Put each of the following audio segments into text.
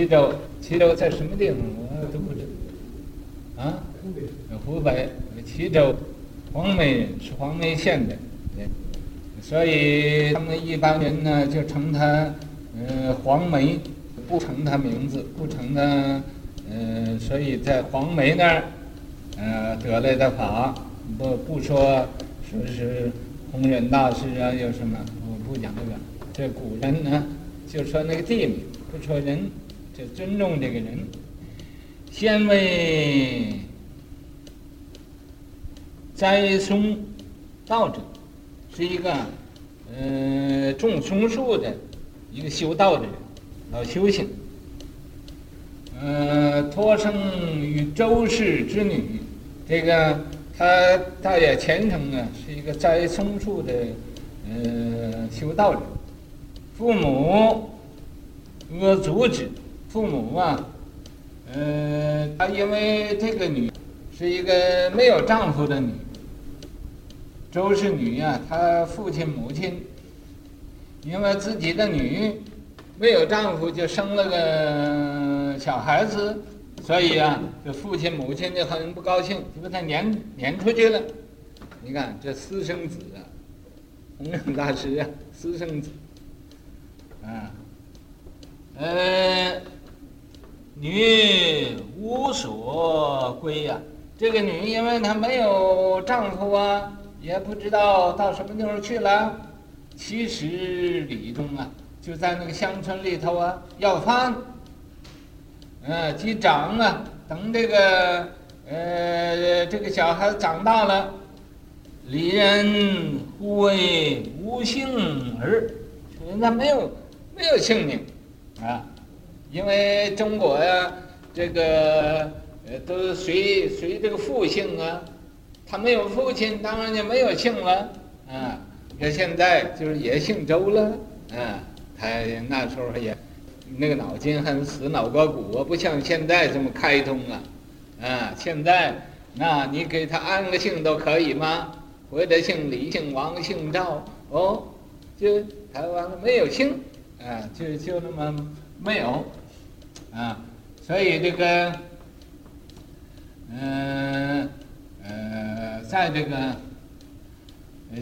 齐州，齐州在什么地方？我都不知道。啊？湖北湖北齐州，黄梅人是黄梅县的，对。所以他们一般人呢就称他，呃，黄梅，不称他名字，不称他，呃，所以在黄梅那儿，呃，得来的法，不不说说是弘忍大师啊，有什么？我不讲这个。这古人呢，就说那个地名，不说人，就尊重这个人。先为栽松道者，是一个，呃，种松树的一个修道的人，老修行。呃，托生于周氏之女，这个他他也虔诚啊，是一个栽松树的，呃，修道者。父母恶阻止，父母啊，呃，他因为这个女是一个没有丈夫的女，周氏女呀、啊，她父亲母亲因为自己的女没有丈夫，就生了个小孩子，所以啊，这父亲母亲就很不高兴，就把她撵撵出去了。你看这私生子啊，弘忍大师啊，私生子。啊，呃，女无所归呀。这个女因为她没有丈夫啊，也不知道到什么地方去了。七十里中啊，就在那个乡村里头啊，要饭。嗯，及长啊，等这个呃这个小孩子长大了，里人呼为无姓儿，人家没有。没有姓名，啊，因为中国呀，这个呃都随随这个父姓啊，他没有父亲，当然就没有姓了，啊，你看现在就是也姓周了，啊，他那时候也那个脑筋很死脑壳骨，不像现在这么开通啊，啊，现在那你给他安个姓都可以吗？或者姓李、姓王、姓赵，哦，就台湾没有姓。啊，就就那么没有，啊，所以这个，嗯呃，在这个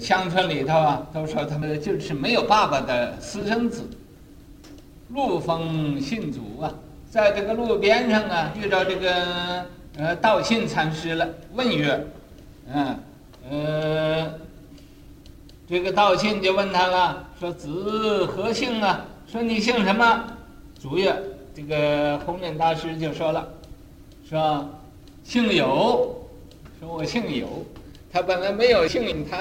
乡村里头啊，都说他们就是没有爸爸的私生子。路逢信祖啊，在这个路边上啊，遇到这个呃道信禅师了，问曰，嗯呃。这个道信就问他了，说子何姓啊？说你姓什么？主曰，这个弘忍大师就说了，说姓有，说我姓有。他本来没有姓，他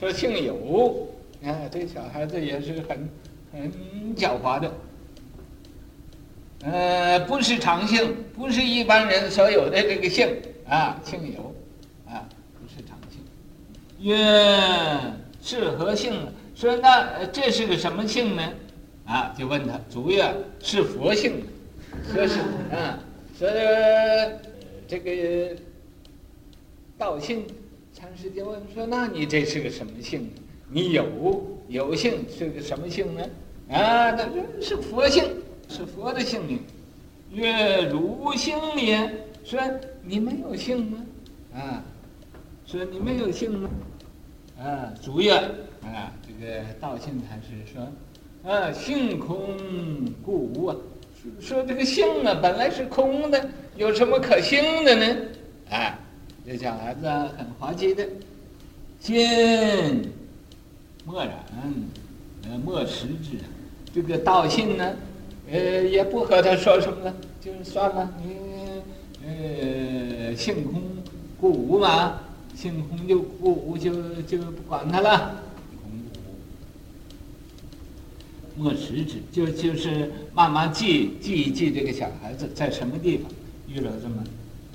说姓有。啊，这小孩子也是很很狡猾的。呃，不是常姓，不是一般人所有的这个姓啊，姓有，啊，不是常姓。曰。是何姓？说那这是个什么姓呢？啊，就问他，足月是佛性。说是 啊，说这个道性禅师就问说，那你这是个什么性？你有有姓是个什么性呢？啊，那是佛性，是佛的姓名。曰如性也？说你没有性吗？啊，说你没有性吗？啊，足月，啊，这个道性禅师说，啊，性空故无啊，说，这个性啊，本来是空的，有什么可性的呢？啊，这小孩子很滑稽的，见默然，呃，默识之。这个道信呢，呃，也不和他说什么了，就算了，你，呃，性空故无嘛。性空就故无，就就不管他了。空无，默识之，就就是慢慢记记一记这个小孩子在什么地方遇到这么，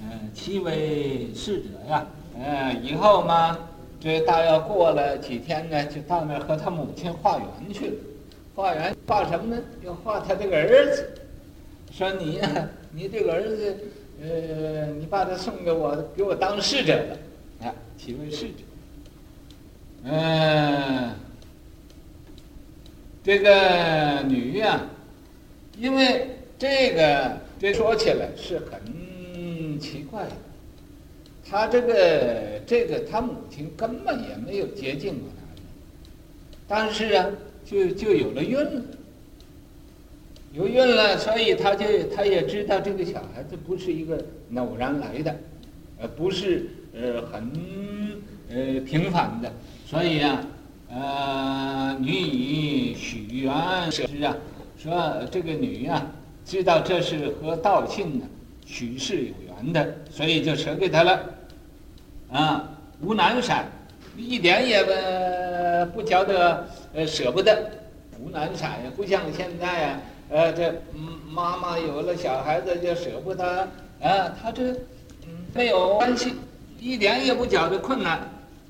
嗯、七位侍者呀，嗯、以后嘛，这大约过了几天呢，就到那儿和他母亲化缘去了。化缘化什么呢？要化他这个儿子。说你呀，你这个儿子，呃，你把他送给我，给我当侍者了。啊，七位侍者，嗯，这个女呀、啊，因为这个这说起来是很奇怪的。他这个这个他母亲根本也没有接近过他，但是啊，就就有了孕了，有孕了，所以他就他也知道这个小孩子不是一个偶然来的，呃，不是呃很呃平凡的，所以啊，呃，女以许愿是啊，说这个女啊，知道这是和道庆呢许氏有缘的，所以就舍给他了。啊，无难闪，一点也不不觉得呃舍不得，无难闪呀，不像现在呀，呃这妈妈有了小孩子就舍不得，啊他这嗯没有关系，一点也不觉得困难，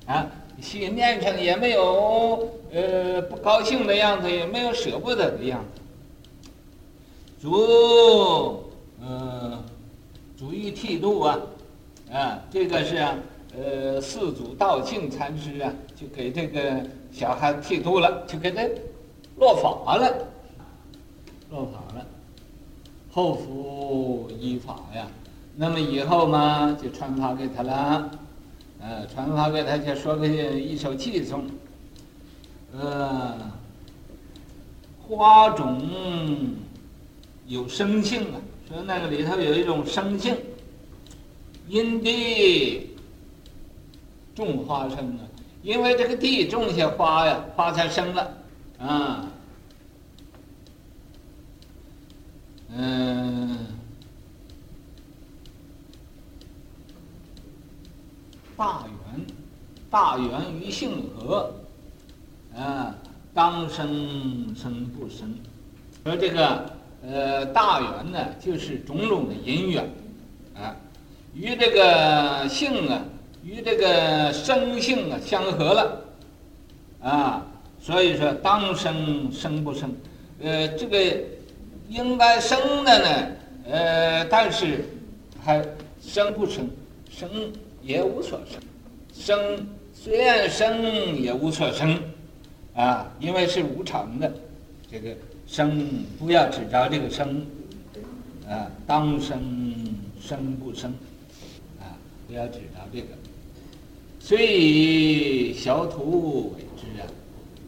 啊心面上也没有呃不高兴的样子，也没有舍不得的样子。主，嗯，主欲剃度啊，啊这个是啊。呃，四祖道庆禅师啊，就给这个小孩剃度了，就给他落发了，落发了，后服衣法呀。那么以后嘛，就传法给他了，呃，传法给他就说个一首偈颂，呃，花种有生性啊，说那个里头有一种生性，因地。种花生啊，因为这个地种下花呀，花才生了，啊，嗯，大缘，大缘于性合，啊，当生生不生，说这个呃大缘呢，就是种种的因缘，啊，与这个性啊。与这个生性啊相合了，啊，所以说当生生不生，呃，这个应该生的呢，呃，但是还生不生，生也无所生，生虽然生也无所生，啊，因为是无常的，这个生不要执着这个生，啊，当生生不生，啊，不要执着这个。所以小土为之啊，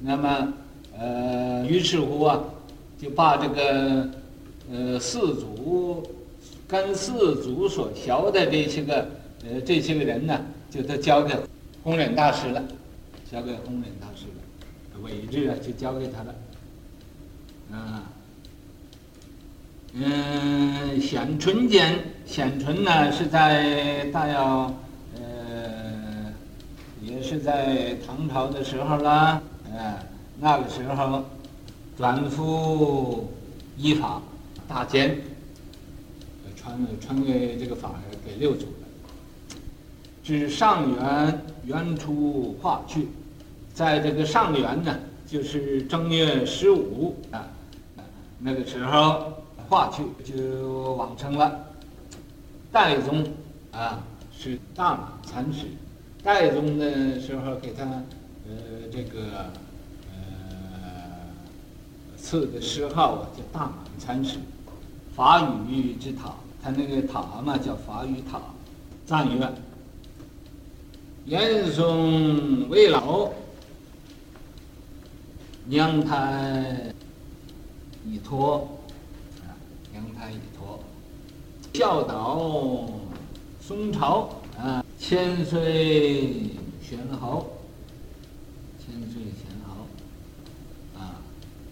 那么呃，于是乎啊，就把这个呃四祖跟四祖所学的这些个呃这些个人呢，就都交给弘忍大师了，交给弘忍大师了，委制啊就交给他了，啊，嗯，显存间，显存呢是在大要。呃也是在唐朝的时候啦，啊，那个时候转复依法大监，传传给这个法给六祖。是上元元初化去，在这个上元呢，就是正月十五啊，那个时候化去就往生了。代宗啊是大满禅师。代宗的时候给他，呃，这个，呃，赐的谥号啊，叫大满禅师，法语之塔，他那个塔嘛叫法语塔，赞曰：严嵩未老，娘胎已脱，啊，娘胎已脱，教导嵩朝。啊，千岁玄豪，千岁玄豪，啊，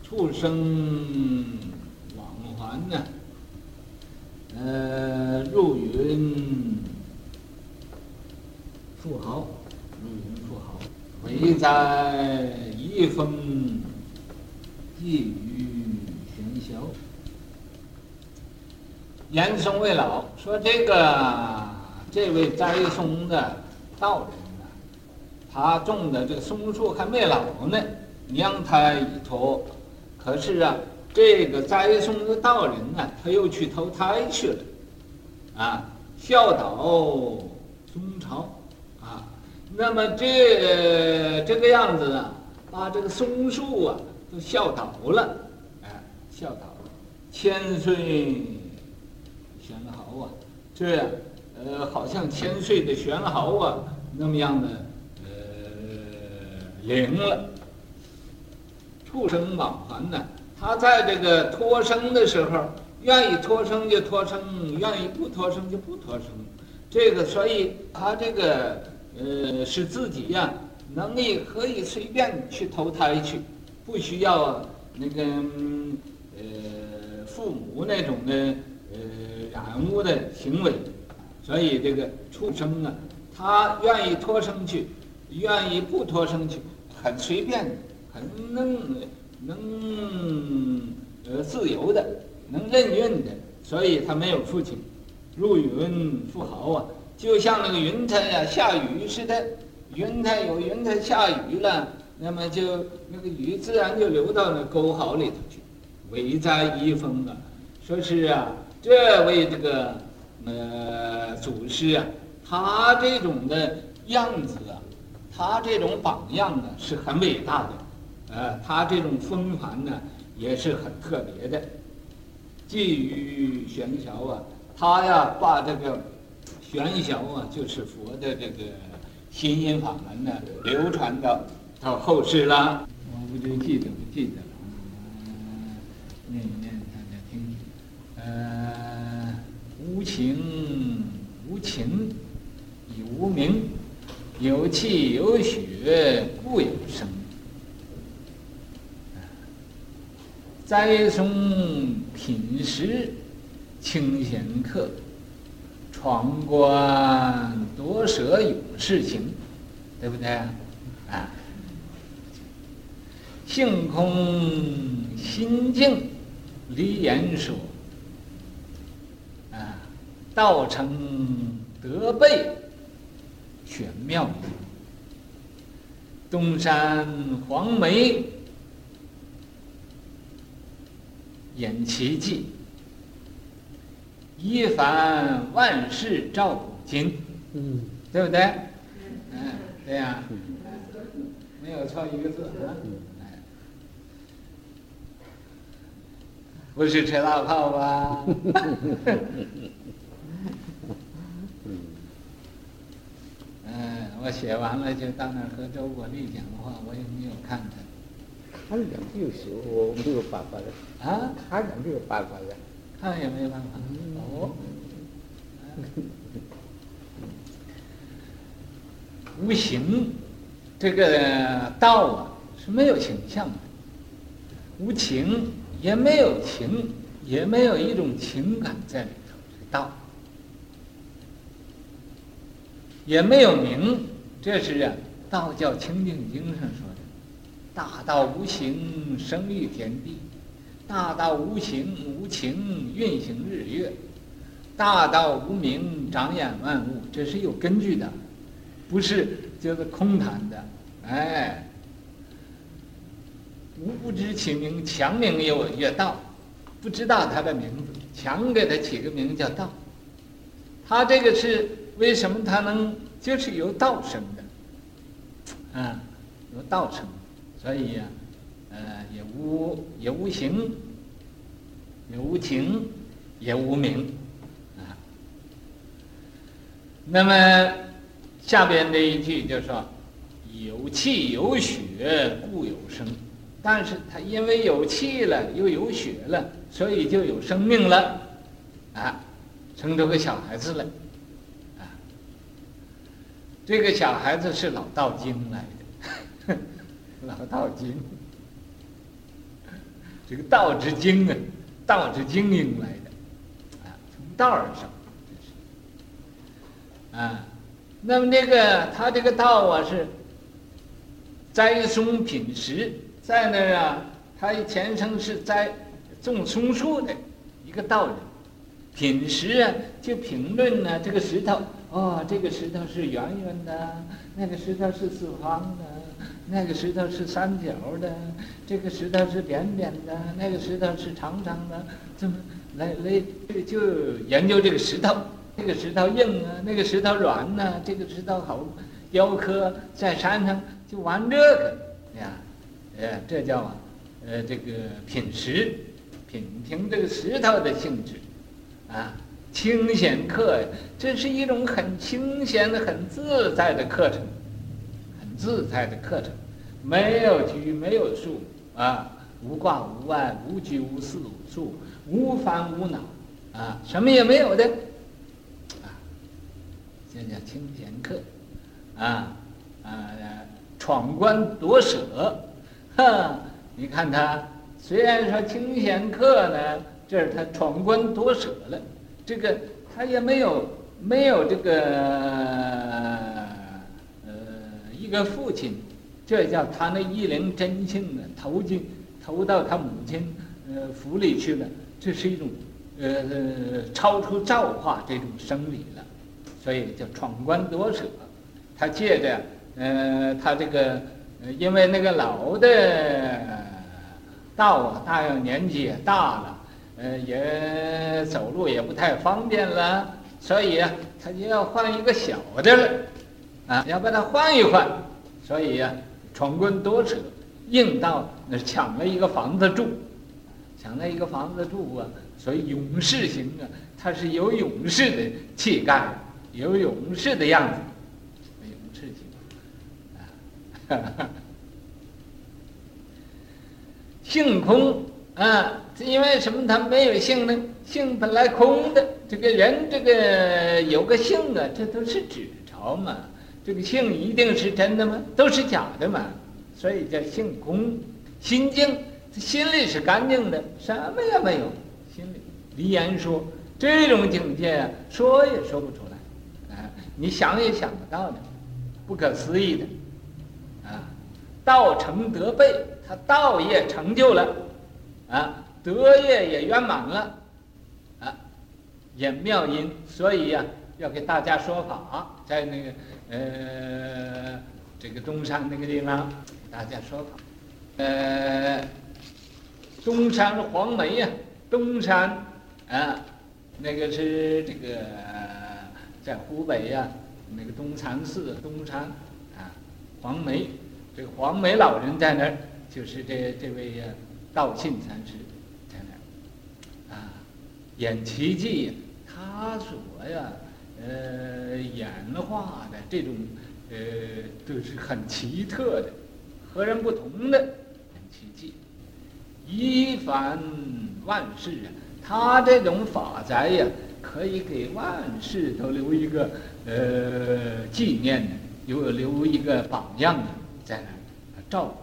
畜生往还呢，呃，入云富豪，入云富豪，唯在一封寄于玄霄，严嵩未老，说这个。这位栽松的道人呢，他种的这个松树还没老呢，娘胎已脱。可是啊，这个栽松的道人呢，他又去投胎去了，啊，孝道宗朝，啊，那么这这个样子呢，把这个松树啊都笑倒了，哎，笑倒了，千岁玄毫啊，这呃好像千岁的玄毫啊那么样的呃灵了。畜生往还呢，他在这个脱生的时候，愿意脱生就脱生，愿意不脱生就不脱生。这个所以他这个呃是自己呀、能力可以随便去投胎去，不需要那个呃父母那种的呃染污的行为。所以这个畜生啊，他愿意脱生去，愿意不脱生去，很随便的。很能能呃自由的，能任运的，所以他没有父亲，入云富豪啊，就像那个云彩呀、啊、下雨似的，云彩有云彩下雨了，那么就那个雨自然就流到那沟壕里头去，为灾一风啊。说是啊，这位这个呃祖师啊，他这种的样子啊，他这种榜样啊，是很伟大的。呃，他这种风范呢，也是很特别的。寄于玄晓啊，他呀把这个玄晓啊，就是佛的这个心音法门呢，流传到到后世了。我不就记得不记得了？嗯，念一念大家听听。呃，无情无情以无名，有气有血故有声。栽松品食清闲客，皇冠夺舍勇士情，对不对啊？啊，性空心静离言说，啊，道成德备玄妙，东山黄梅。演奇迹，一凡万事照古今，嗯，对不对？嗯，对呀，没有错一个字啊，不是吹大炮吧？嗯，我写完了就到那儿和周国立讲的话，我也没有看他。他两句有时候没有办法了啊，他两句有办法了，他也没有办法。哦，无形，这个道啊是没有形象的，无情也没有情，也没有一种情感在里头。这个道也没有名，这是啊道教清净经上说的。大道无形，生育天地；大道无形无情，运行日月；大道无名，长眼万物。这是有根据的，不是就是空谈的。哎，吾不知其名，强名曰曰道，不知道他的名字，强给他起个名叫道。他这个是为什么他能就是由道生的？啊，由道生。所以呀，呃，也无也无形，也无情，也无名，那么下边这一句就说：“有气有血，故有生。”但是他因为有气了，又有血了，所以就有生命了，啊，生出个小孩子来，啊。这个小孩子是老道经来的。老道经，这个道之经啊，道之经应来的，啊，从道而生，啊，那么这个他这个道啊是栽松品实，在那儿啊，他前生是栽种松树的一个道人，品实啊就评论呢这个石头，哦，这个石头是圆圆的，那个石头是四方的。那个石头是三角的，这个石头是扁扁的，那个石头是长长的，怎么来来就研究这个石头？这个石头硬啊，那个石头软呐、这个石头好雕刻，在山上就玩这个呀，呃，这叫啊，呃，这个品石，品评这个石头的性质，啊，清闲课，这是一种很清闲的、很自在的课程，很自在的课程，没有拘，没有束，啊，无挂无碍，无拘无束，无烦无恼，啊，什么也没有的，这叫清闲客，啊，啊，闯关夺舍，哈，你看他。虽然说清闲客呢，这是他闯关夺舍了，这个他也没有没有这个呃一个父亲，这叫他那一灵真性呢投进投到他母亲呃府里去了，这是一种呃超出造化这种生理了，所以叫闯关夺舍。他借着呃他这个因为那个老的。道啊，大年纪也大了，呃，也走路也不太方便了，所以啊，他就要换一个小的了，啊，要把它换一换，所以、啊，闯关夺舍，硬到那抢了一个房子住，抢了一个房子住啊，所以勇士型啊，他是有勇士的气概，有勇士的样子，勇士型，啊，性空啊，因为什么？他没有性呢？性本来空的。这个人，这个有个性啊，这都是纸钞嘛。这个性一定是真的吗？都是假的嘛。所以叫性空。心净，心里是干净的，什么也没有。心里离言说，这种境界啊，说也说不出，你想也想不到的，不可思议的，啊，道成德备。他道业成就了，啊，德业也圆满了，啊，也妙音，所以呀、要给大家说法，在那个呃这个东山那个地方大家说法，呃，东山黄梅呀，东山啊，那个是这个在湖北呀，那个东禅寺东山啊，黄梅，这个黄梅老人在那儿。就是这这位呀，道信禅师在那儿啊，演奇迹，他所呀，呃，演化的这种，呃，都是很奇特的，和人不同的演奇迹，一凡万世啊，他这种法宅呀，可以给万事都留一个呃纪念的，留留一个榜样的，在那儿照。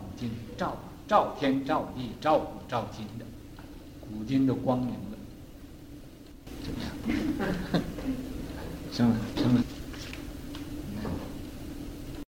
照照天照地照古照今的，古今都光明了，怎么样？行了，行了。